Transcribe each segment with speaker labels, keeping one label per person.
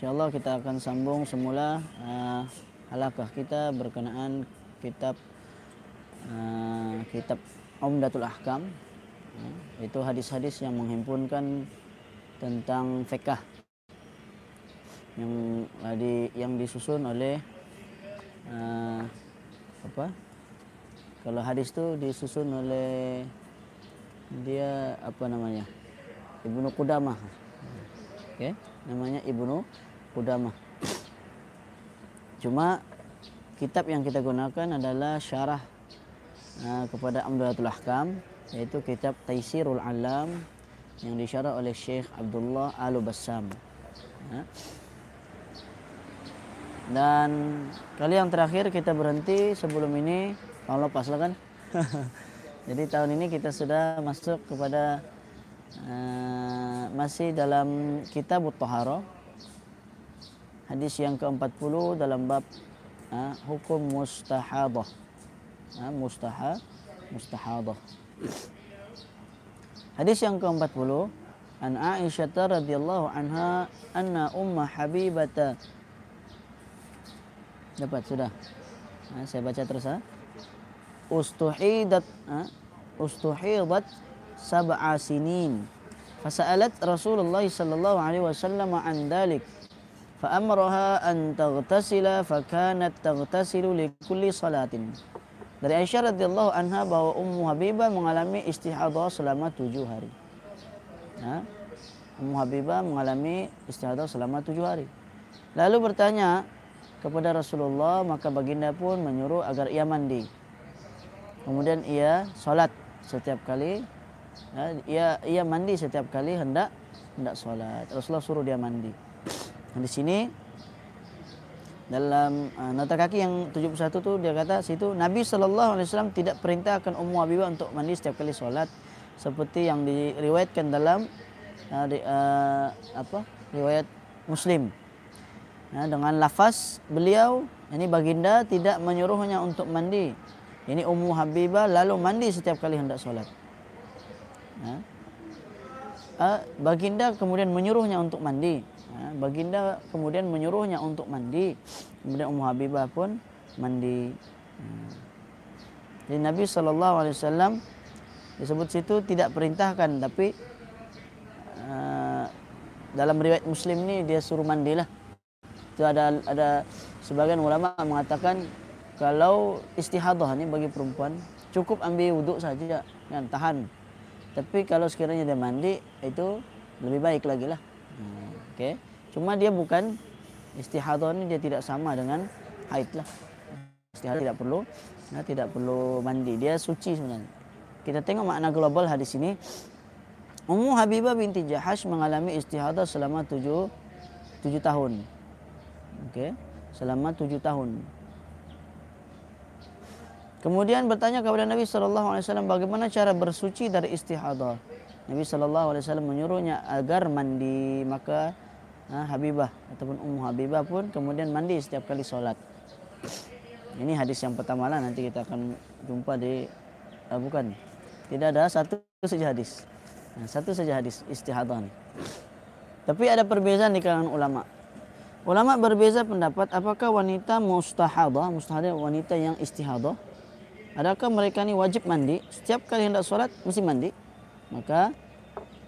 Speaker 1: insyaallah kita akan sambung semula uh, halakah kita berkenaan kitab uh, kitab Umdatul Ahkam. Uh, itu hadis-hadis yang menghimpunkan tentang fiqh yang uh, di yang disusun oleh uh, apa? Kalau hadis tu disusun oleh dia apa namanya? Ibnu Qudamah. Okey namanya Ibnu Qudamah cuma kitab yang kita gunakan adalah syarah uh, kepada Amdalatul Ahkam yaitu kitab Taisirul Alam yang disyarah oleh Syekh Abdullah Al-Bassam. Ha? Dan kali yang terakhir kita berhenti sebelum ini tahun lepas lah kan. Jadi tahun ini kita sudah masuk kepada uh, masih dalam kitab Tahara. Hadis yang ke-40 dalam bab uh, hukum mustahadah. Uh, mustaha mustahadah. Hadis yang ke-40 An Aisyah radhiyallahu anha anna umma Habibata Dapat sudah. Ha, saya baca terus ha. Ustuhidat ha, ustuhidat sab'a sinin. Fasa'alat Rasulullah sallallahu alaihi wasallam an dalik. Fa'amraha an taghtasila fakanat taghtasilu li kulli salatin. Dari Aisyah radhiyallahu anha bahwa Ummu Habibah mengalami istihadah selama tujuh hari. Ha? Ummu Habibah mengalami istihadah selama tujuh hari. Lalu bertanya, kepada Rasulullah maka baginda pun menyuruh agar ia mandi. Kemudian ia solat setiap kali ya, ia ia mandi setiap kali hendak hendak solat. Rasulullah suruh dia mandi. Di sini dalam uh, nota kaki yang 71 tu dia kata situ Nabi sallallahu alaihi wasallam tidak perintahkan Ummu Habibah untuk mandi setiap kali solat seperti yang diriwayatkan dalam uh, di, uh, apa riwayat Muslim ya, dengan lafaz beliau ini baginda tidak menyuruhnya untuk mandi. Ini Ummu Habibah lalu mandi setiap kali hendak solat. Ya. Uh, baginda kemudian menyuruhnya untuk mandi. Ya, baginda kemudian menyuruhnya untuk mandi. Kemudian Ummu Habibah pun mandi. Ya. Jadi Nabi Wasallam disebut situ tidak perintahkan, tapi uh, dalam riwayat Muslim ni dia suruh mandilah itu ada ada sebagian ulama mengatakan kalau istihadah ni bagi perempuan cukup ambil wuduk saja kan tahan tapi kalau sekiranya dia mandi itu lebih baik lagi lah hmm, okay. Cuma dia bukan istihadah ni dia tidak sama dengan haid lah. Istihadah tidak perlu nah, tidak perlu mandi. Dia suci sebenarnya. Kita tengok makna global hadis ini. Ummu Habibah binti Jahash mengalami istihadah selama tujuh, tujuh tahun. Okay, selama tujuh tahun. Kemudian bertanya kepada Nabi Wasallam bagaimana cara bersuci dari istihadah. Nabi Wasallam menyuruhnya agar mandi. Maka ha, Habibah ataupun Ummu Habibah pun kemudian mandi setiap kali solat. Ini hadis yang pertama lah nanti kita akan jumpa di uh, bukan tidak ada satu saja hadis. Nah, satu saja hadis istihadah. Tapi ada perbezaan di kalangan ulama. Ulama berbeza pendapat apakah wanita mustahadah, mustahadah wanita yang istihadah, adakah mereka ini wajib mandi setiap kali hendak solat mesti mandi? Maka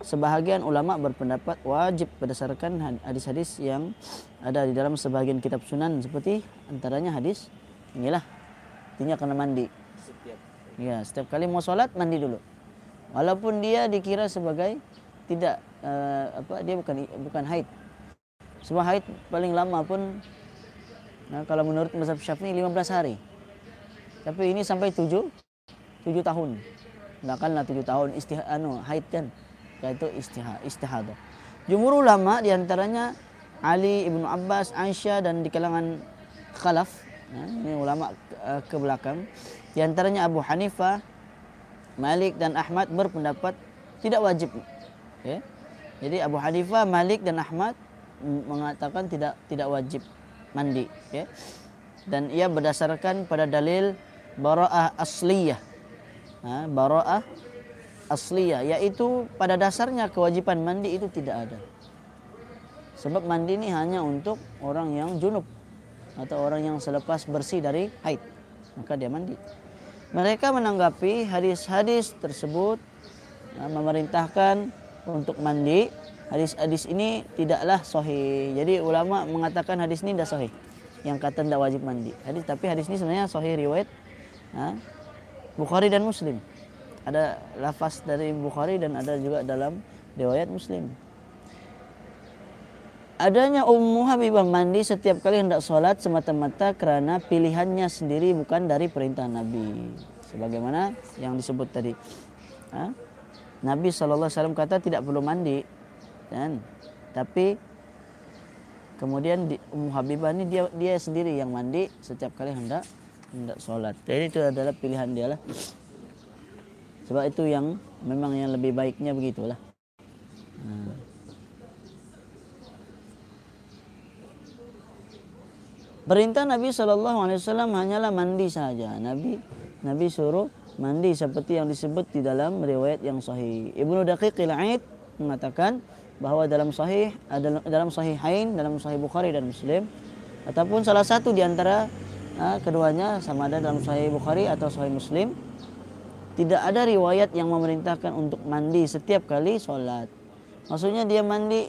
Speaker 1: sebahagian ulama berpendapat wajib berdasarkan hadis-hadis yang ada di dalam sebagian kitab sunan seperti antaranya hadis inilah artinya kena mandi. Setiap. Ya, setiap kali mau solat mandi dulu. Walaupun dia dikira sebagai tidak uh, apa dia bukan bukan haid sebab haid paling lama pun nah, kalau menurut mazhab Syafi'i 15 hari. Tapi ini sampai 7 7 tahun. Bahkanlah 7 tahun istihad anu haid kan. Yaitu istihad istihadah. Jumhur ulama di antaranya Ali ibnu Abbas, Aisyah dan di kalangan khalaf, ya, ini ulama uh, ke belakang. Di antaranya Abu Hanifah, Malik dan Ahmad berpendapat tidak wajib. Ya. Jadi Abu Hanifah, Malik dan Ahmad mengatakan tidak tidak wajib mandi ya. Dan ia berdasarkan pada dalil bara'ah asliyah. Ha, bara'ah asliyah yaitu pada dasarnya kewajiban mandi itu tidak ada. Sebab mandi ini hanya untuk orang yang junub atau orang yang selepas bersih dari haid. Maka dia mandi. Mereka menanggapi hadis-hadis tersebut uh, memerintahkan untuk mandi. Hadis-hadis ini tidaklah sahih. Jadi ulama mengatakan hadis ini tidak sahih. Yang kata tidak wajib mandi. Hadis tapi hadis ini sebenarnya sahih riwayat uh, Bukhari dan Muslim. Ada lafaz dari Bukhari dan ada juga dalam riwayat Muslim adanya Ummu Habibah mandi setiap kali hendak sholat semata-mata kerana pilihannya sendiri bukan dari perintah Nabi. Sebagaimana yang disebut tadi. Ha? Nabi SAW kata tidak perlu mandi. Kan? Tapi kemudian di, Ummu Habibah ini dia dia sendiri yang mandi setiap kali hendak hendak sholat. Jadi itu adalah pilihan dia lah. Sebab itu yang memang yang lebih baiknya begitulah. Hmm. Perintah Nabi Shallallahu Alaihi Wasallam hanyalah mandi saja. Nabi Nabi suruh mandi seperti yang disebut di dalam riwayat yang sahih. Ibnu Daqiq al mengatakan bahawa dalam sahih dalam sahihain dalam sahih Bukhari dan Muslim ataupun salah satu di antara uh, keduanya sama ada dalam sahih Bukhari atau sahih Muslim tidak ada riwayat yang memerintahkan untuk mandi setiap kali sholat. Maksudnya dia mandi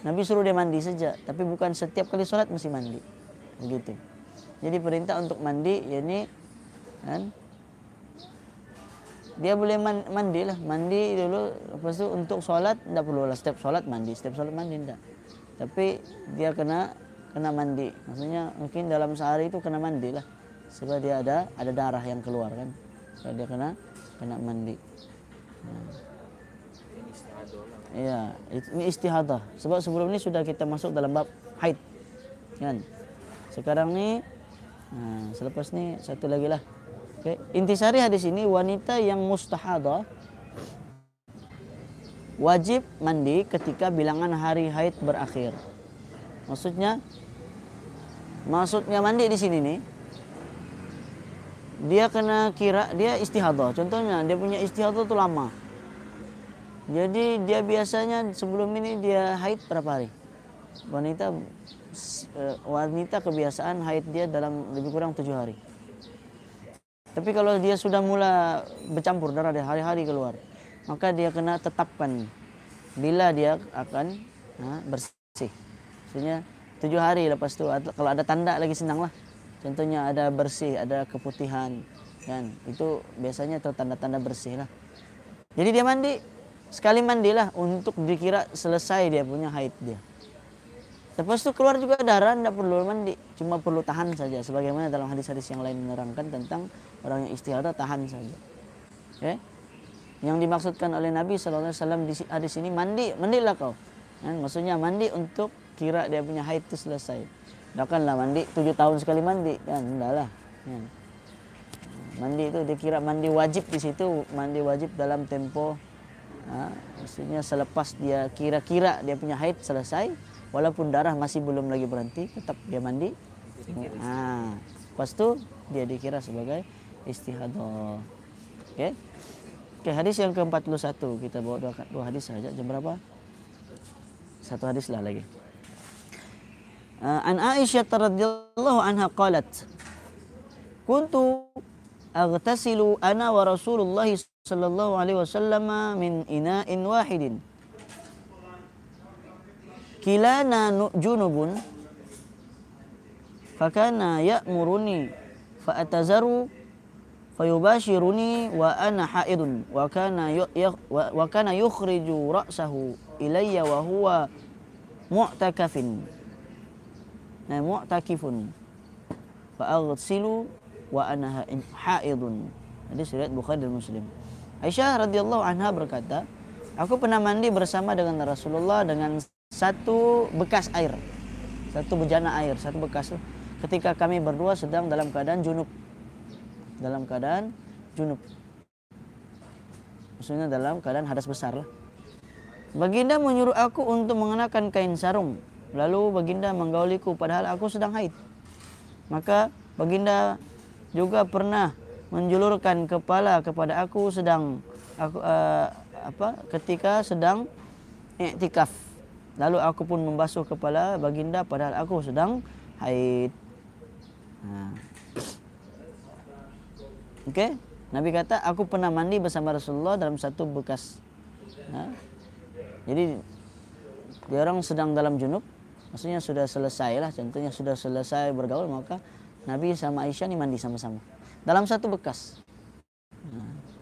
Speaker 1: Nabi suruh dia mandi saja, tapi bukan setiap kali sholat mesti mandi. Begitu. Jadi perintah untuk mandi yakni kan dia boleh mandi lah. Mandi dulu lepas tu untuk solat tidak perlu lah. Setiap solat mandi setiap solat mandi tidak. Tapi dia kena kena mandi. Maksudnya mungkin dalam sehari itu kena mandi lah. Sebab dia ada ada darah yang keluar kan so dia kena kena mandi Iya, ini istihadah. Sebab sebelum ini sudah kita masuk dalam bab haid. Kan? Sekarang ni ha, selepas ni satu lagi lah. Okay. Intisari hadis ini wanita yang mustahadah wajib mandi ketika bilangan hari haid berakhir. Maksudnya maksudnya mandi di sini nih dia kena kira dia istihadah. Contohnya dia punya istihadah tu lama. Jadi dia biasanya sebelum ini dia haid berapa hari? Wanita Eh, wanita kebiasaan haid dia dalam lebih kurang tujuh hari. Tapi kalau dia sudah mula bercampur darah dia hari-hari keluar, maka dia kena tetapkan bila dia akan ha, bersih. Maksudnya tujuh hari lepas tu kalau ada tanda lagi senang lah. Contohnya ada bersih, ada keputihan, kan? Itu biasanya itu tanda-tanda bersih lah. Jadi dia mandi sekali mandilah untuk dikira selesai dia punya haid dia. Lepas itu keluar juga darah, tidak perlu mandi. Cuma perlu tahan saja. Sebagaimana dalam hadis-hadis yang lain menerangkan tentang orang yang istihadah tahan saja. Okay? Yang dimaksudkan oleh Nabi SAW di hadis ini, mandi, mandilah kau. Kan? Maksudnya mandi untuk kira dia punya haid itu selesai. Takkanlah mandi tujuh tahun sekali mandi. Kan? Tidak lah. Kan? Mandi itu dikira mandi wajib di situ. Mandi wajib dalam tempo. Ha? Maksudnya selepas dia kira-kira dia punya haid selesai walaupun darah masih belum lagi berhenti tetap dia mandi nah lepas tu dia dikira sebagai istihadah okay? okay, hadis yang ke-41 kita bawa dua, dua hadis saja jam berapa satu hadis lah lagi uh, an Aisyah radhiyallahu anha qalat kuntu aghtasilu ana wa Rasulullah sallallahu alaihi wasallam min ina'in wahidin kilana junubun fakana ya'muruni fa atazaru fayubashiruni wa ana haidun wa kana wa kana yukhriju ra'sahu ilayya wa huwa mu'takafin na mu'takifun. Fa aghsilu wa ana haidun. Hadis riwayat Bukhari dan Muslim. Aisyah radhiyallahu anha berkata aku pernah mandi bersama dengan Rasulullah dengan satu bekas air. Satu bejana air satu bekas ketika kami berdua sedang dalam keadaan junub. Dalam keadaan junub. Maksudnya dalam keadaan hadas besar lah. Baginda menyuruh aku untuk mengenakan kain sarung lalu baginda menggauliku padahal aku sedang haid maka baginda juga pernah menjulurkan kepala kepada aku sedang aku uh, apa ketika sedang iktikaf lalu aku pun membasuh kepala baginda padahal aku sedang haid. Ha. Okey, Nabi kata aku pernah mandi bersama Rasulullah dalam satu bekas. Ha. Jadi dia orang sedang dalam junub, maksudnya sudah selesai lah, contohnya sudah selesai bergaul maka Nabi sama Aisyah ni mandi sama-sama dalam satu bekas. Ha.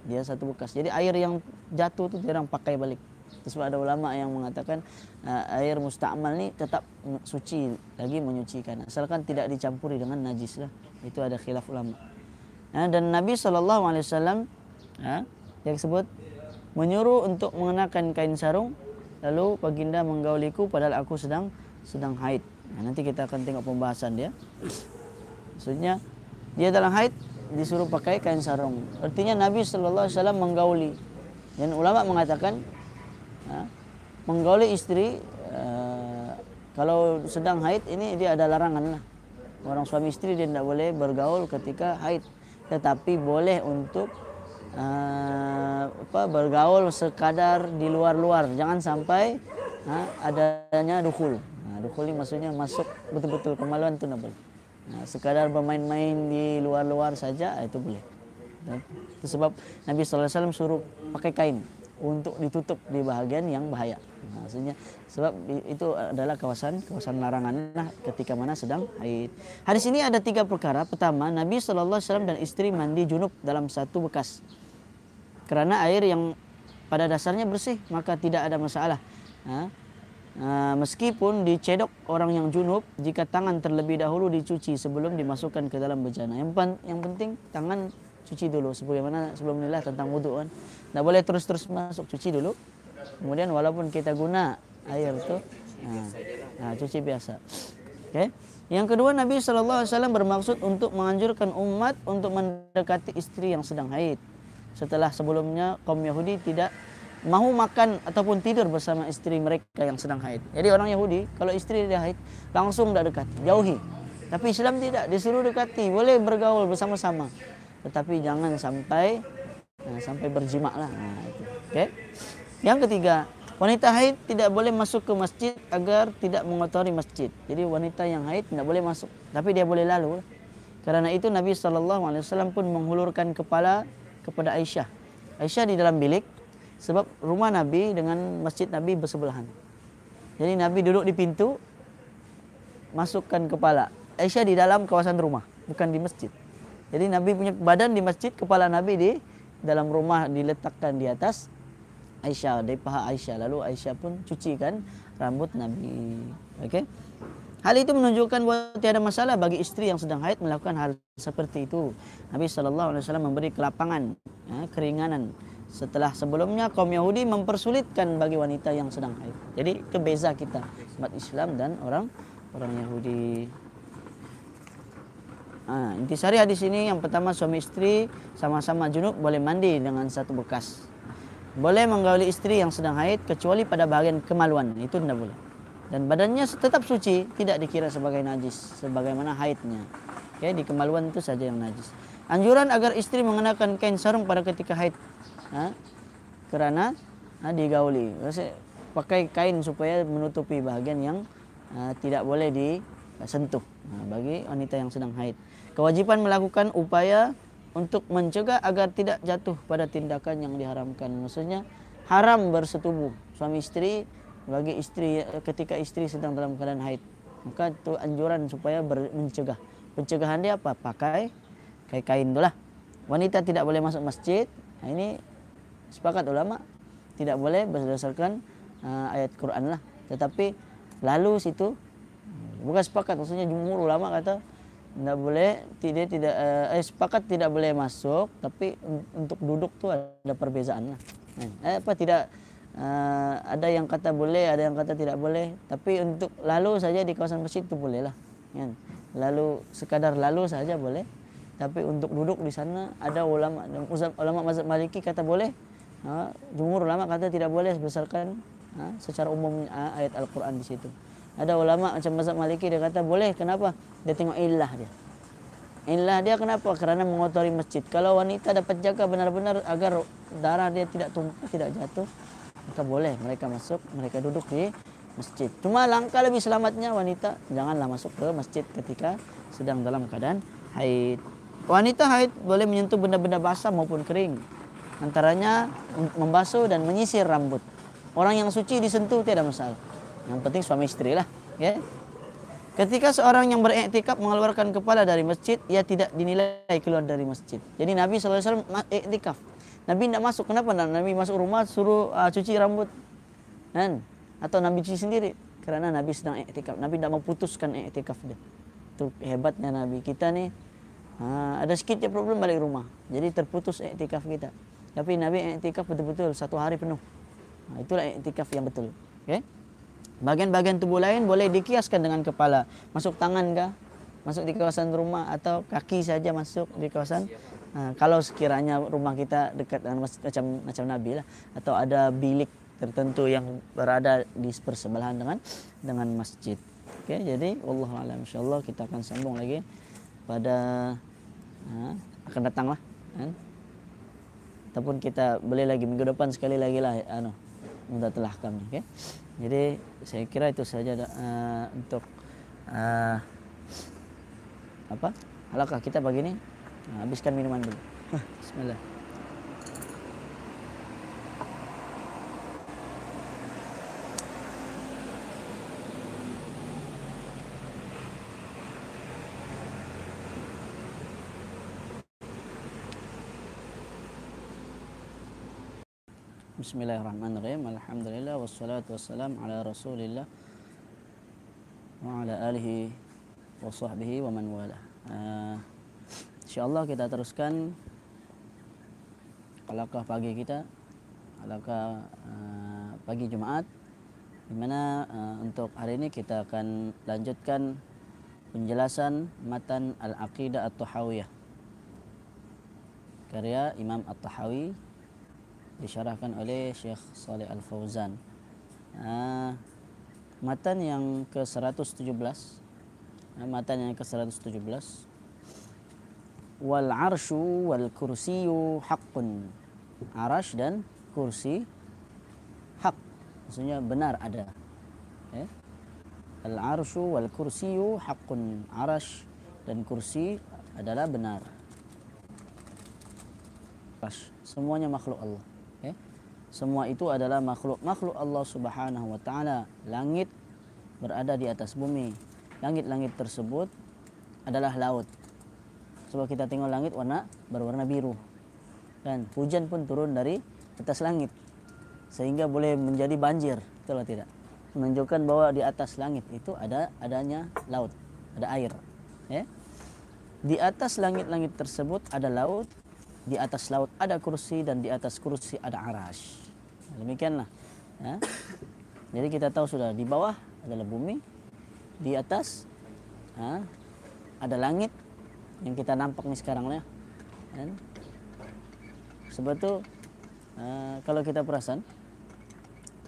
Speaker 1: Dia satu bekas. Jadi air yang jatuh tu dia orang pakai balik. Sebab ada ulama yang mengatakan uh, air musta'mal ni tetap suci lagi menyucikan. Asalkan tidak dicampuri dengan najis lah. Itu ada khilaf ulama. Uh, dan Nabi SAW uh, yang sebut menyuruh untuk mengenakan kain sarung lalu baginda menggauliku padahal aku sedang sedang haid. Nanti kita akan tengok pembahasan dia. Maksudnya dia dalam haid disuruh pakai kain sarung. Artinya Nabi sallallahu alaihi wasallam menggauli. Dan ulama mengatakan ha, menggauli istri uh, kalau sedang haid ini dia ada larangan lah. Orang suami istri dia tidak boleh bergaul ketika haid. Tetapi boleh untuk uh, apa bergaul sekadar di luar-luar. Jangan sampai uh, adanya dukul. Nah, dukul ini maksudnya masuk betul-betul kemaluan itu tidak boleh. Nah, sekadar bermain-main di luar-luar saja itu boleh. Itu sebab Nabi SAW suruh pakai kain untuk ditutup di bahagian yang bahaya. Nah, maksudnya sebab itu adalah kawasan kawasan larangan lah ketika mana sedang haid. Hadis ini ada tiga perkara. Pertama, Nabi SAW dan istri mandi junub dalam satu bekas. Kerana air yang pada dasarnya bersih maka tidak ada masalah. Ha? Uh, meskipun dicedok orang yang junub jika tangan terlebih dahulu dicuci sebelum dimasukkan ke dalam bejana. Yang, pen, yang penting tangan cuci dulu sebagaimana sebelum nilai tentang wudhu kan. Tak boleh terus-terus masuk cuci dulu. Kemudian walaupun kita guna air itu, nah, nah, cuci biasa. Okay. Yang kedua Nabi SAW bermaksud untuk menganjurkan umat untuk mendekati istri yang sedang haid. Setelah sebelumnya kaum Yahudi tidak mahu makan ataupun tidur bersama istri mereka yang sedang haid. Jadi orang Yahudi kalau istri dia haid langsung tidak dekat, jauhi. Tapi Islam tidak, disuruh dekati, boleh bergaul bersama-sama tetapi jangan sampai uh, sampai berjimak lah. Nah, Okay. Yang ketiga, wanita haid tidak boleh masuk ke masjid agar tidak mengotori masjid. Jadi wanita yang haid tidak boleh masuk, tapi dia boleh lalu. Karena itu Nabi SAW pun menghulurkan kepala kepada Aisyah. Aisyah di dalam bilik sebab rumah Nabi dengan masjid Nabi bersebelahan. Jadi Nabi duduk di pintu, masukkan kepala. Aisyah di dalam kawasan rumah, bukan di masjid. Jadi Nabi punya badan di masjid, kepala Nabi di dalam rumah diletakkan di atas Aisyah, di paha Aisyah. Lalu Aisyah pun cucikan rambut Nabi. Okey. Hal itu menunjukkan bahawa tiada masalah bagi istri yang sedang haid melakukan hal seperti itu. Nabi SAW memberi kelapangan, ya, keringanan. Setelah sebelumnya kaum Yahudi mempersulitkan bagi wanita yang sedang haid. Jadi itu beza kita umat Islam dan orang orang Yahudi. Ha, intisari hadis ini yang pertama suami istri sama-sama junub boleh mandi dengan satu bekas. Boleh menggauli istri yang sedang haid kecuali pada bahagian kemaluan. Itu tidak boleh. Dan badannya tetap suci, tidak dikira sebagai najis sebagaimana haidnya. Ya, di kemaluan itu saja yang najis. Anjuran agar istri mengenakan kain sarung pada ketika haid. Ha? Kerana ha, digauli. Maksudnya, pakai kain supaya menutupi bahagian yang ha, tidak boleh disentuh ha, bagi wanita yang sedang haid kewajipan melakukan upaya untuk mencegah agar tidak jatuh pada tindakan yang diharamkan. Maksudnya haram bersetubuh suami istri bagi istri ketika istri sedang dalam keadaan haid. Maka itu anjuran supaya mencegah. Pencegahan dia apa? Pakai kain kain itulah. Wanita tidak boleh masuk masjid. Nah, ini sepakat ulama tidak boleh berdasarkan uh, ayat Quran lah. Tetapi lalu situ bukan sepakat maksudnya jumhur ulama kata tidak boleh tidak tidak eh, eh, sepakat tidak boleh masuk tapi untuk duduk tu ada perbezaan lah. Eh, apa tidak eh, ada yang kata boleh ada yang kata tidak boleh tapi untuk lalu saja di kawasan masjid itu boleh lah. Kan? Lalu sekadar lalu saja boleh tapi untuk duduk di sana ada ulama ulama mazhab maliki kata boleh ha, jumhur ulama kata tidak boleh berdasarkan ha, secara umum ha, ayat al-Quran di situ ada ulama macam mazhab maliki dia kata boleh kenapa dia tengok illah dia illah dia kenapa kerana mengotori masjid kalau wanita dapat jaga benar-benar agar darah dia tidak tumpah tidak jatuh maka boleh mereka masuk mereka duduk di masjid. Cuma langkah lebih selamatnya wanita janganlah masuk ke masjid ketika sedang dalam keadaan haid. Wanita haid boleh menyentuh benda-benda basah maupun kering. Antaranya membasuh dan menyisir rambut. Orang yang suci disentuh tidak masalah. Yang penting suami istri lah. Ya. Ketika seorang yang beriktikaf mengeluarkan kepala dari masjid, ia tidak dinilai keluar dari masjid. Jadi Nabi SAW iktikaf. Nabi tidak masuk. Kenapa? Nabi masuk rumah suruh uh, cuci rambut. Kan? Atau Nabi cuci sendiri. Kerana Nabi sedang iktikaf. Nabi tidak mau putuskan iktikaf dia. Itu hebatnya Nabi. Kita ni uh, ada sedikit je problem balik rumah. Jadi terputus iktikaf kita. Tapi Nabi iktikaf betul-betul satu hari penuh. Nah, itulah iktikaf yang betul. Okay? Bagian-bagian tubuh lain boleh dikiaskan dengan kepala. Masuk tangan kah? Masuk di kawasan rumah atau kaki saja masuk di kawasan Ha, kalau sekiranya rumah kita dekat dengan masjid macam macam Nabi lah atau ada bilik tertentu yang berada di persebelahan dengan dengan masjid. Okey, jadi Allah alam insyaallah kita akan sambung lagi pada ha, akan datang lah kan. Ataupun kita boleh lagi minggu depan sekali lagi lah anu mudah telah kami okey. Jadi saya kira itu saja uh, untuk uh, apa? Alakah kita pagi ni? Uh, habiskan minuman dulu. Bismillah. Bismillahirrahmanirrahim. Alhamdulillah wassalatu wassalam ala Rasulillah wa ala alihi wa sahbihi wa man wala. Uh, InsyaAllah kita teruskan Alakah pagi kita Alakah uh, pagi Jumaat di mana uh, untuk hari ini kita akan lanjutkan penjelasan matan Al-Aqidah At-Tahawiyah karya Imam At-Tahawi disyarahkan oleh Syekh Saleh Al Fauzan. Uh, matan yang ke-117 uh, matan yang ke-117 wal arsyu wal kursiyu haqqun arash dan kursi hak maksudnya benar ada eh? al arsyu wal kursiyu haqqun arash dan kursi adalah benar semuanya makhluk Allah semua itu adalah makhluk-makhluk Allah Subhanahu wa taala. Langit berada di atas bumi. Langit-langit tersebut adalah laut. Coba kita tengok langit warna berwarna biru. Dan hujan pun turun dari atas langit. Sehingga boleh menjadi banjir, betul tidak? Menunjukkan bahwa di atas langit itu ada adanya laut, ada air. Ya? Di atas langit-langit tersebut ada laut, di atas laut ada kursi dan di atas kursi ada arash. Demikianlah. Ya. Jadi kita tahu sudah di bawah adalah bumi, di atas ya, ada langit yang kita nampak ni sekarang ya. Dan sebab itu uh, kalau kita perasan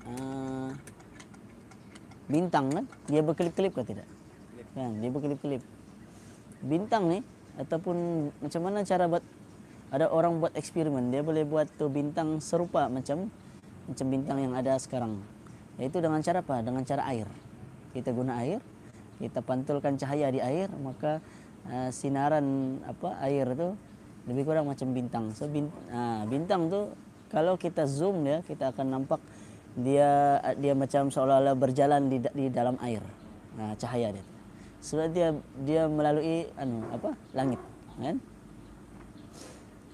Speaker 1: uh, bintang kan dia berkelip-kelip ke tidak? Kan dia berkelip-kelip. Bintang ni ataupun macam mana cara buat ada orang buat eksperimen. Dia boleh buat tu bintang serupa macam macam bintang yang ada sekarang. Yaitu dengan cara apa? Dengan cara air. Kita guna air kita pantulkan cahaya di air maka uh, sinaran apa air tu lebih kurang macam bintang. So bint, uh, bintang tu kalau kita zoom ya kita akan nampak dia dia macam seolah-olah berjalan di di dalam air. Uh, cahaya dia sebab dia dia melalui anu apa? Langit kan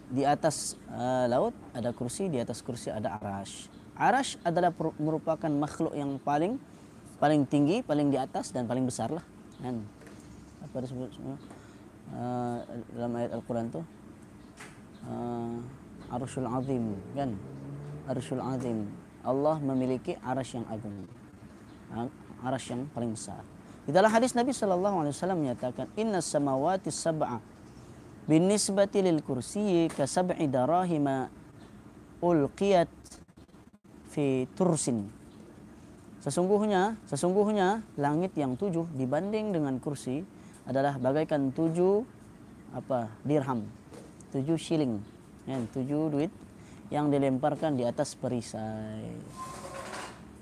Speaker 1: di atas uh, laut ada kursi, di atas kursi ada arash. Arash adalah merupakan makhluk yang paling paling tinggi, paling di atas dan paling besar lah. Kan? Apa disebut semua? Uh, dalam ayat Al-Quran tu uh, Arshul Azim kan Arshul Azim Allah memiliki arash yang agung uh, arash yang paling besar di dalam hadis Nabi wasallam menyatakan inna samawati sab'a kursi ka sab'i darahima ulqiyat fi tursin. Sesungguhnya sesungguhnya langit yang tujuh dibanding dengan kursi adalah bagaikan tujuh apa dirham. Tujuh shilling ya, tujuh duit yang dilemparkan di atas perisai.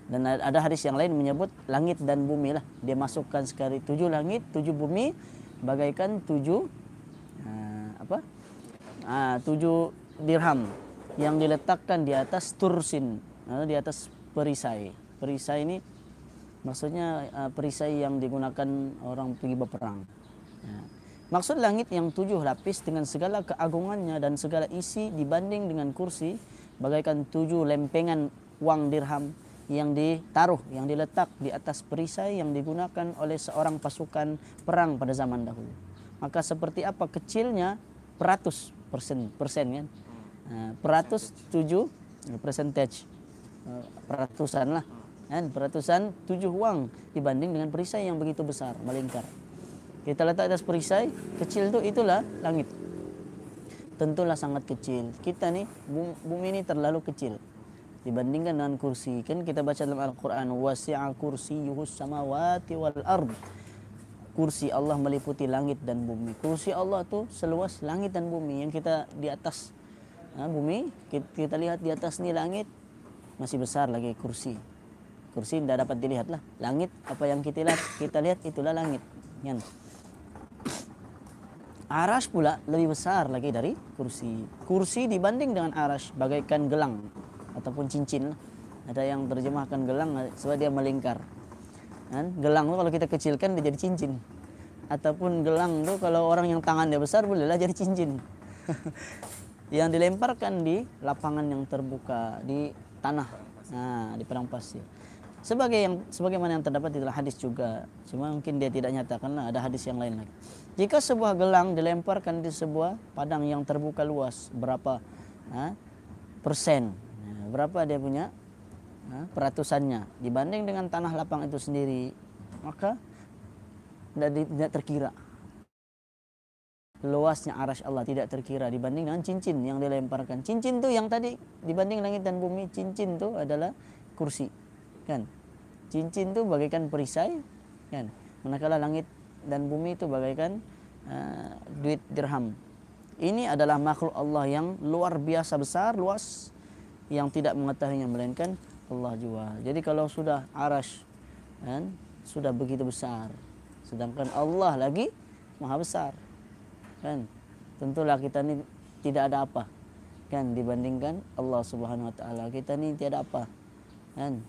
Speaker 1: Dan ada hadis yang lain menyebut langit dan bumi lah. Dia masukkan sekali tujuh langit, tujuh bumi, bagaikan tujuh uh, apa? Uh, tujuh dirham yang diletakkan di atas tursin, uh, di atas perisai. Perisai ini maksudnya uh, perisai yang digunakan orang pergi berperang. Uh, maksud langit yang tujuh lapis dengan segala keagungannya dan segala isi dibanding dengan kursi bagaikan tujuh lempengan wang dirham yang ditaruh, yang diletak di atas perisai yang digunakan oleh seorang pasukan perang pada zaman dahulu. Maka seperti apa kecilnya peratus persen, persen kan? Uh, peratus tujuh percentage, uh, peratusan lah. Kan? Peratusan tujuh uang dibanding dengan perisai yang begitu besar, melingkar. Kita letak atas perisai, kecil itu itulah langit. Tentulah sangat kecil. Kita nih, bumi ini terlalu kecil dibandingkan dengan kursi kan kita baca dalam Al-Qur'an wasi'a kursiyyuhus samawati wal ard kursi Allah meliputi langit dan bumi. Kursi Allah tu seluas langit dan bumi. Yang kita di atas ha, bumi kita, kita lihat di atas ni langit masih besar lagi kursi. Kursi tidak dapat dilihat lah. Langit apa yang kita lihat kita lihat itulah langit. Kan Arash pula lebih besar lagi dari kursi. Kursi dibanding dengan arash bagaikan gelang ataupun cincin ada yang terjemahkan gelang sebab dia melingkar kan? Gelang tu kalau kita kecilkan dia jadi cincin. Ataupun gelang tu kalau orang yang tangan dia besar bolehlah jadi cincin. Yang dilemparkan di lapangan yang terbuka di tanah. Nah di padang pasir. Sebagai yang sebagaimana yang terdapat di dalam hadis juga. Cuma mungkin dia tidak nyatakan ada hadis yang lain lagi. Jika sebuah gelang dilemparkan di sebuah padang yang terbuka luas berapa ha, persen? Berapa dia punya ha, peratusannya. Dibanding dengan tanah lapang itu sendiri maka tidak, terkira. Luasnya arash Allah tidak terkira dibanding dengan cincin yang dilemparkan. Cincin tu yang tadi dibanding langit dan bumi cincin tu adalah kursi kan? Cincin tu bagaikan perisai kan? Manakala langit dan bumi itu bagaikan uh, duit dirham. Ini adalah makhluk Allah yang luar biasa besar luas yang tidak mengetahuinya melainkan Allah jua. Jadi kalau sudah arash kan sudah begitu besar sedangkan Allah lagi maha besar kan tentulah kita ni tidak ada apa kan dibandingkan Allah Subhanahu wa taala kita ni tiada apa kan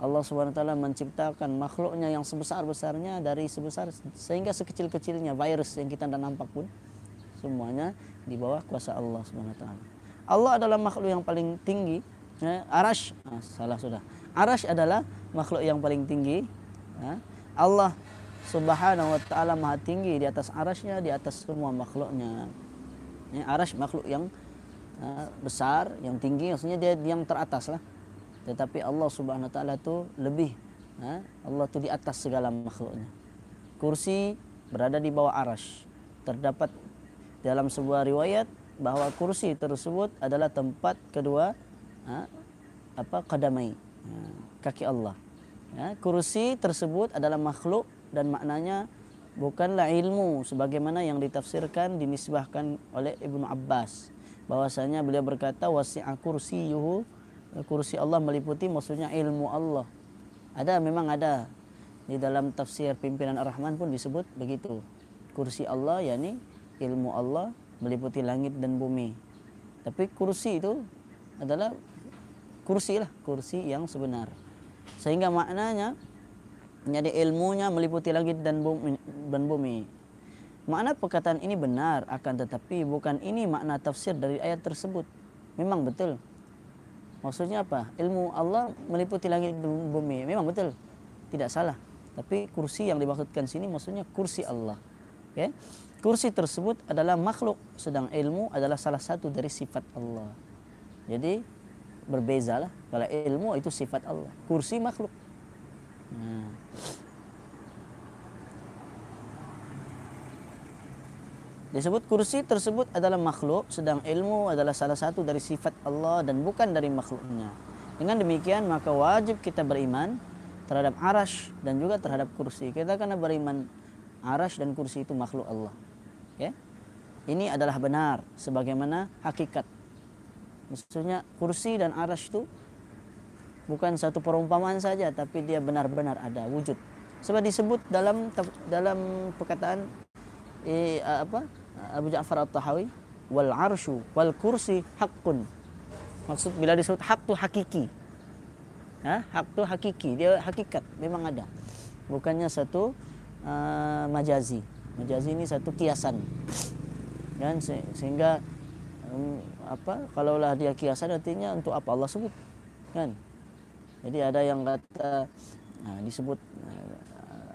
Speaker 1: Allah Subhanahu wa taala menciptakan makhluknya yang sebesar-besarnya dari sebesar sehingga sekecil-kecilnya virus yang kita tidak nampak pun semuanya di bawah kuasa Allah Subhanahu wa taala Allah adalah makhluk yang paling tinggi. Ya, arash, ah, salah sudah. Arash adalah makhluk yang paling tinggi. Ya. Allah Subhanahu wa taala Maha tinggi di atas arasnya, di atas semua makhluknya. Ya, arash makhluk yang besar, yang tinggi, maksudnya dia yang teratas lah. Tetapi Allah Subhanahu wa taala itu lebih Allah itu di atas segala makhluknya. Kursi berada di bawah arash. Terdapat dalam sebuah riwayat bahawa kursi tersebut adalah tempat kedua ha, apa kadamai ha, kaki Allah. Ya, kursi tersebut adalah makhluk dan maknanya bukanlah ilmu sebagaimana yang ditafsirkan dinisbahkan oleh Ibnu Abbas bahwasanya beliau berkata wasi'a kursiyuhu kursi Allah meliputi maksudnya ilmu Allah. Ada memang ada di dalam tafsir pimpinan Ar-Rahman pun disebut begitu. Kursi Allah yakni ilmu Allah meliputi langit dan bumi. Tapi kursi itu adalah kursi lah, kursi yang sebenar. Sehingga maknanya menjadi ilmunya meliputi langit dan bumi, dan bumi. Makna perkataan ini benar akan tetapi bukan ini makna tafsir dari ayat tersebut. Memang betul. Maksudnya apa? Ilmu Allah meliputi langit dan bumi. Memang betul. Tidak salah. Tapi kursi yang dimaksudkan sini maksudnya kursi Allah. Okay? kursi tersebut adalah makhluk sedang ilmu adalah salah satu dari sifat Allah. Jadi berbezalah kalau ilmu itu sifat Allah, kursi makhluk. Nah. Disebut kursi tersebut adalah makhluk sedang ilmu adalah salah satu dari sifat Allah dan bukan dari makhluknya. Dengan demikian maka wajib kita beriman terhadap arash dan juga terhadap kursi. Kita kena beriman arash dan kursi itu makhluk Allah ya ini adalah benar sebagaimana hakikat maksudnya kursi dan arash itu bukan satu perumpamaan saja tapi dia benar-benar ada wujud. Sebab disebut dalam dalam perkataan eh, apa Abu Ja'far At-Tahawi wal arsyu wal kursi haqqun. Maksud bila disebut hak tu hakiki. Ha? hak tu hakiki. Dia hakikat memang ada. Bukannya satu uh, majazi. Majazi ini satu kiasan. Kan sehingga um, apa? Kalaulah dia kiasan artinya untuk apa? Allah sebut kan? Jadi ada yang kata uh, disebut uh,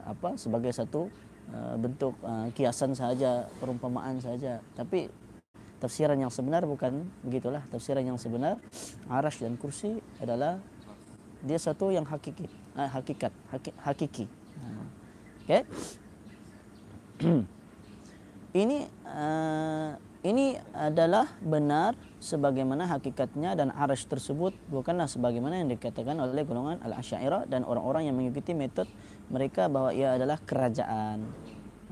Speaker 1: apa? Sebagai satu uh, bentuk uh, kiasan saja perumpamaan saja. Tapi tafsiran yang sebenar bukan begitulah. Tafsiran yang sebenar arash dan kursi adalah dia satu yang hakiki hakikat haki, hakiki. Okey ini uh, ini adalah benar sebagaimana hakikatnya dan arash tersebut bukanlah sebagaimana yang dikatakan oleh golongan al-asy'ariyah dan orang-orang yang mengikuti metode mereka bahwa ia adalah kerajaan.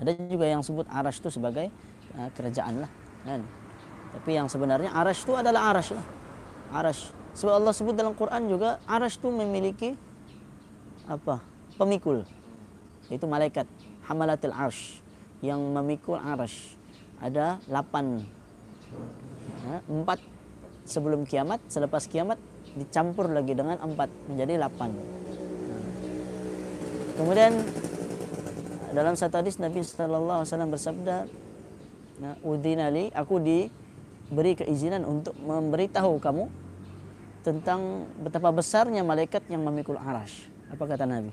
Speaker 1: Ada juga yang sebut arash itu sebagai uh, kerajaan lah. Kan? Tapi yang sebenarnya arash itu adalah arash lah. Arash. Sebab Allah sebut dalam Quran juga arash itu memiliki apa? Pemikul. Itu malaikat. Hamalatil arsh. Yang memikul arash ada lapan. Ha, empat sebelum kiamat selepas kiamat dicampur lagi dengan empat menjadi lapan. Kemudian dalam satu hadis Nabi Sallallahu Alaihi Wasallam bersabda udinali aku diberi keizinan untuk memberitahu kamu tentang betapa besarnya malaikat yang memikul arash. Apa kata Nabi?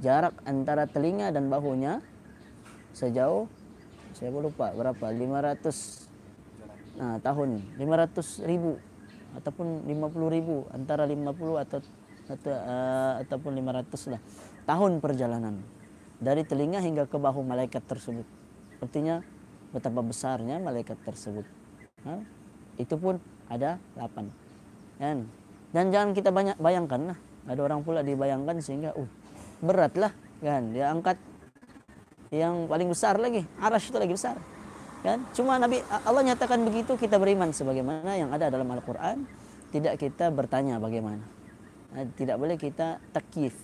Speaker 1: Jarak antara telinga dan bahunya sejauh saya lupa berapa 500 nah, tahun 500 ribu ataupun 50 ribu antara 50 atau atau uh, ataupun 500 lah tahun perjalanan. Dari telinga hingga ke bahu malaikat tersebut. Artinya betapa besarnya malaikat tersebut. Ha? itu pun ada 8 kan dan jangan kita banyak bayangkan lah. Ada orang pula dibayangkan sehingga uh beratlah kan. Dia angkat yang paling besar lagi arash itu lagi besar kan? Cuma nabi Allah nyatakan begitu kita beriman sebagaimana yang ada dalam Al-Qur'an. Tidak kita bertanya bagaimana. Tidak boleh kita takif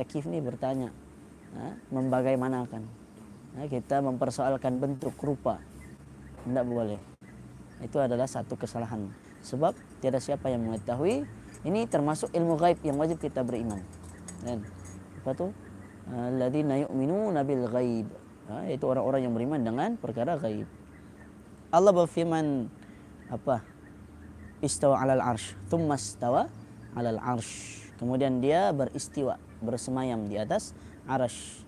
Speaker 1: takif ni bertanya membagaimanakan. Kita mempersoalkan bentuk rupa. Tidak boleh. Itu adalah satu kesalahan. Sebab tiada siapa yang mengetahui ini termasuk ilmu gaib yang wajib kita beriman. Dan apa tu alladzina yu'minuna bil ghaib. Ha, itu orang-orang yang beriman dengan perkara gaib Allah berfirman apa? Istawa 'alal arsh thumma istawa 'alal arsh. Kemudian dia beristiwa bersemayam di atas arsh.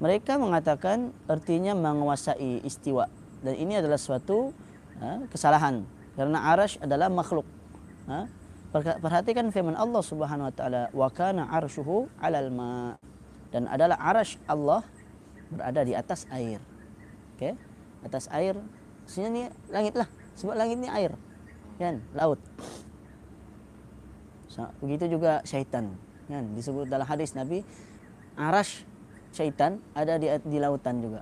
Speaker 1: Mereka mengatakan artinya menguasai istiwa. Dan ini adalah suatu ha, kesalahan. Karena arsh adalah makhluk. Ha? perhatikan firman Allah Subhanahu wa taala wa kana arshuhu 'alal ma' dan adalah arash Allah berada di atas air. Okey. Atas air. Maksudnya ni langit lah. Sebab langit ni air. Kan? Laut. Begitu juga syaitan. Kan? Disebut dalam hadis Nabi. Arash syaitan ada di, di lautan juga.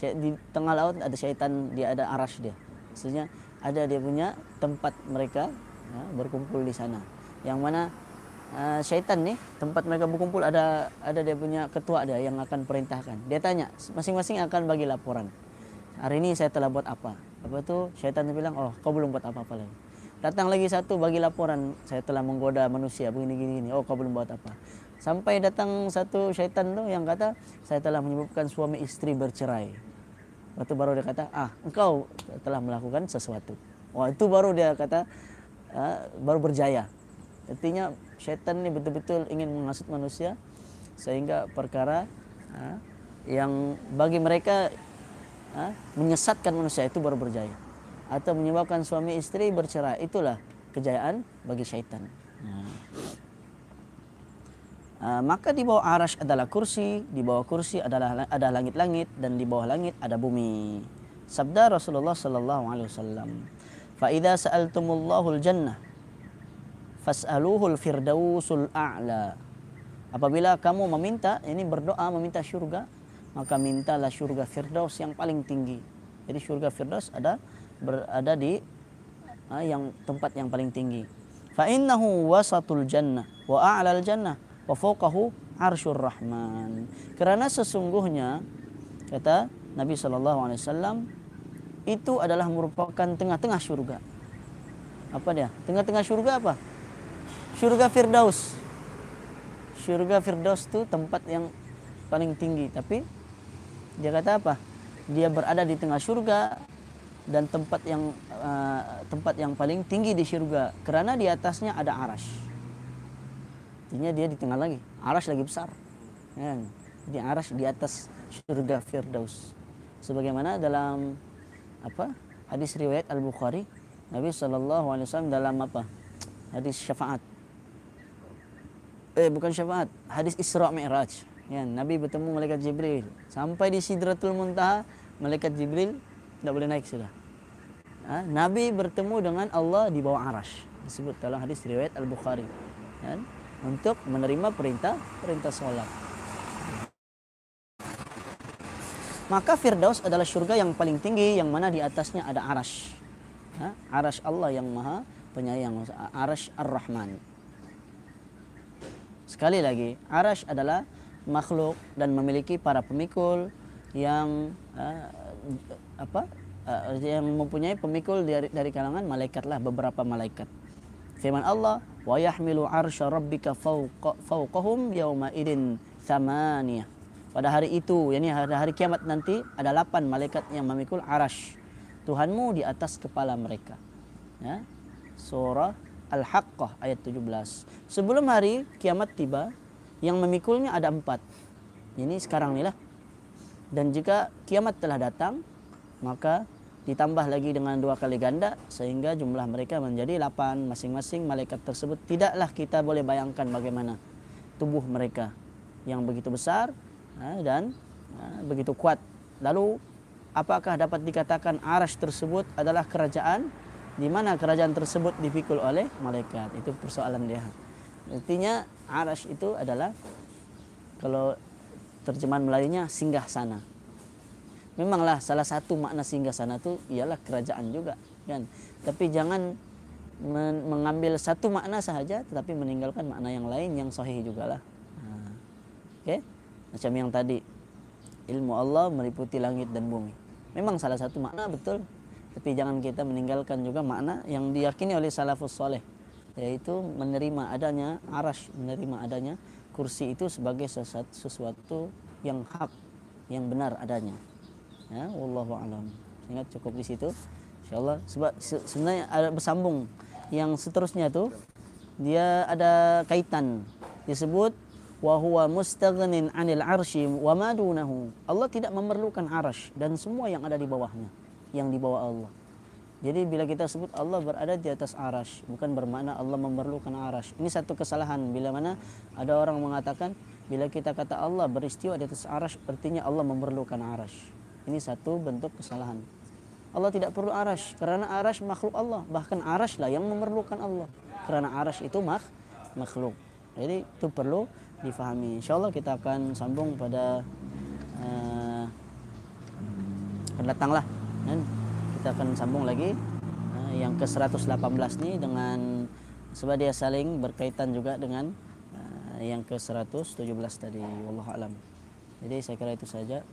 Speaker 1: Di tengah laut ada syaitan. Dia ada arash dia. Maksudnya ada dia punya tempat mereka ya, berkumpul di sana. Yang mana Ah, syaitan ni tempat mereka berkumpul ada ada dia punya ketua dia yang akan perintahkan. Dia tanya, masing-masing akan bagi laporan. Hari ini saya telah buat apa? Apa tu? Syaitan tu bilang, "Oh, kau belum buat apa-apa lagi." Datang lagi satu bagi laporan, saya telah menggoda manusia begini gini gini. Oh, kau belum buat apa. Sampai datang satu syaitan tu yang kata, "Saya telah menyebabkan suami istri bercerai." Waktu baru dia kata, "Ah, engkau telah melakukan sesuatu." Wah, itu baru dia kata, uh, baru berjaya. Artinya syaitan ni betul-betul ingin menghasut manusia sehingga perkara ha, yang bagi mereka ha, menyesatkan manusia itu baru berjaya atau menyebabkan suami istri bercerai itulah kejayaan bagi syaitan. Ha. Uh, maka di bawah arash adalah kursi, di bawah kursi adalah ada langit-langit dan di bawah langit ada bumi. Sabda Rasulullah sallallahu alaihi wasallam, "Fa idza sa'altumullahul jannah fas'aluhul firdausul a'la. Apabila kamu meminta, ini berdoa meminta syurga, maka mintalah syurga firdaus yang paling tinggi. Jadi syurga firdaus ada berada di uh, yang tempat yang paling tinggi. fa innahu wasatul jannah wa a'lal jannah wa fawqahu arsyur rahman. Kerana sesungguhnya kata Nabi sallallahu alaihi wasallam itu adalah merupakan tengah-tengah syurga. Apa dia? Tengah-tengah syurga apa? Syurga Firdaus. Syurga Firdaus itu tempat yang paling tinggi, tapi dia kata apa? Dia berada di tengah syurga dan tempat yang uh, tempat yang paling tinggi di syurga kerana di atasnya ada arash. Artinya dia di tengah lagi. Arash lagi besar. Ya. Di arash di atas syurga Firdaus. Sebagaimana dalam apa hadis riwayat Al Bukhari Nabi Wasallam dalam apa hadis syafaat eh bukan syafaat hadis Isra Mi'raj ya Nabi bertemu malaikat Jibril sampai di Sidratul Muntaha malaikat Jibril tidak boleh naik sudah ha? Nabi bertemu dengan Allah di bawah arash disebut dalam hadis riwayat Al Bukhari ya? untuk menerima perintah perintah solat Maka Firdaus adalah syurga yang paling tinggi yang mana di atasnya ada arash. Ha? Arash Allah yang maha penyayang. Arash Ar-Rahman. Sekali lagi, arash adalah makhluk dan memiliki para pemikul yang uh, apa uh, yang mempunyai pemikul dari, dari kalangan malaikat lah beberapa malaikat. Firman Allah, "Wa yahmilu arsha rabbika fawqahum yawma idin thamaniyah." pada hari itu yakni hari, hari kiamat nanti ada lapan malaikat yang memikul arash Tuhanmu di atas kepala mereka ya surah al-haqqah ayat 17 sebelum hari kiamat tiba yang memikulnya ada empat. Ini sekarang ni lah dan jika kiamat telah datang maka ditambah lagi dengan dua kali ganda sehingga jumlah mereka menjadi lapan. Masing-masing malaikat tersebut tidaklah kita boleh bayangkan bagaimana tubuh mereka yang begitu besar ha, dan ha, begitu kuat. Lalu apakah dapat dikatakan arash tersebut adalah kerajaan di mana kerajaan tersebut dipikul oleh malaikat? Itu persoalan dia. Artinya arash itu adalah kalau terjemahan Melayunya singgah sana. Memanglah salah satu makna singgah sana itu ialah kerajaan juga, kan? Tapi jangan mengambil satu makna sahaja tetapi meninggalkan makna yang lain yang sahih jugalah. Ha. Okey? Macam yang tadi ilmu Allah meliputi langit dan bumi. Memang salah satu makna betul. Tapi jangan kita meninggalkan juga makna yang diyakini oleh salafus soleh. Yaitu menerima adanya arash, menerima adanya kursi itu sebagai sesuatu, sesuatu yang hak, yang benar adanya. Ya, wallahu alam. Ingat cukup di situ. Insyaallah sebab sebenarnya ada bersambung yang seterusnya tu dia ada kaitan disebut wa huwa mustaghnin 'anil 'arsy wa ma dunahu. Allah tidak memerlukan arasy dan semua yang ada di bawahnya, yang di bawah Allah. Jadi bila kita sebut Allah berada di atas arash, bukan bermakna Allah memerlukan arash. Ini satu kesalahan bila mana ada orang mengatakan bila kita kata Allah beristiwa di atas arash, artinya Allah memerlukan arash. Ini satu bentuk kesalahan. Allah tidak perlu arash kerana arash makhluk Allah. Bahkan arash lah yang memerlukan Allah. Kerana arash itu mak makhluk. Jadi itu perlu difahami. InsyaAllah kita akan sambung pada uh, akan datanglah. Dan kita akan sambung lagi uh, yang ke 118 ni dengan sebab dia saling berkaitan juga dengan uh, yang ke 117 tadi. Wallahualam. Jadi saya kira itu saja.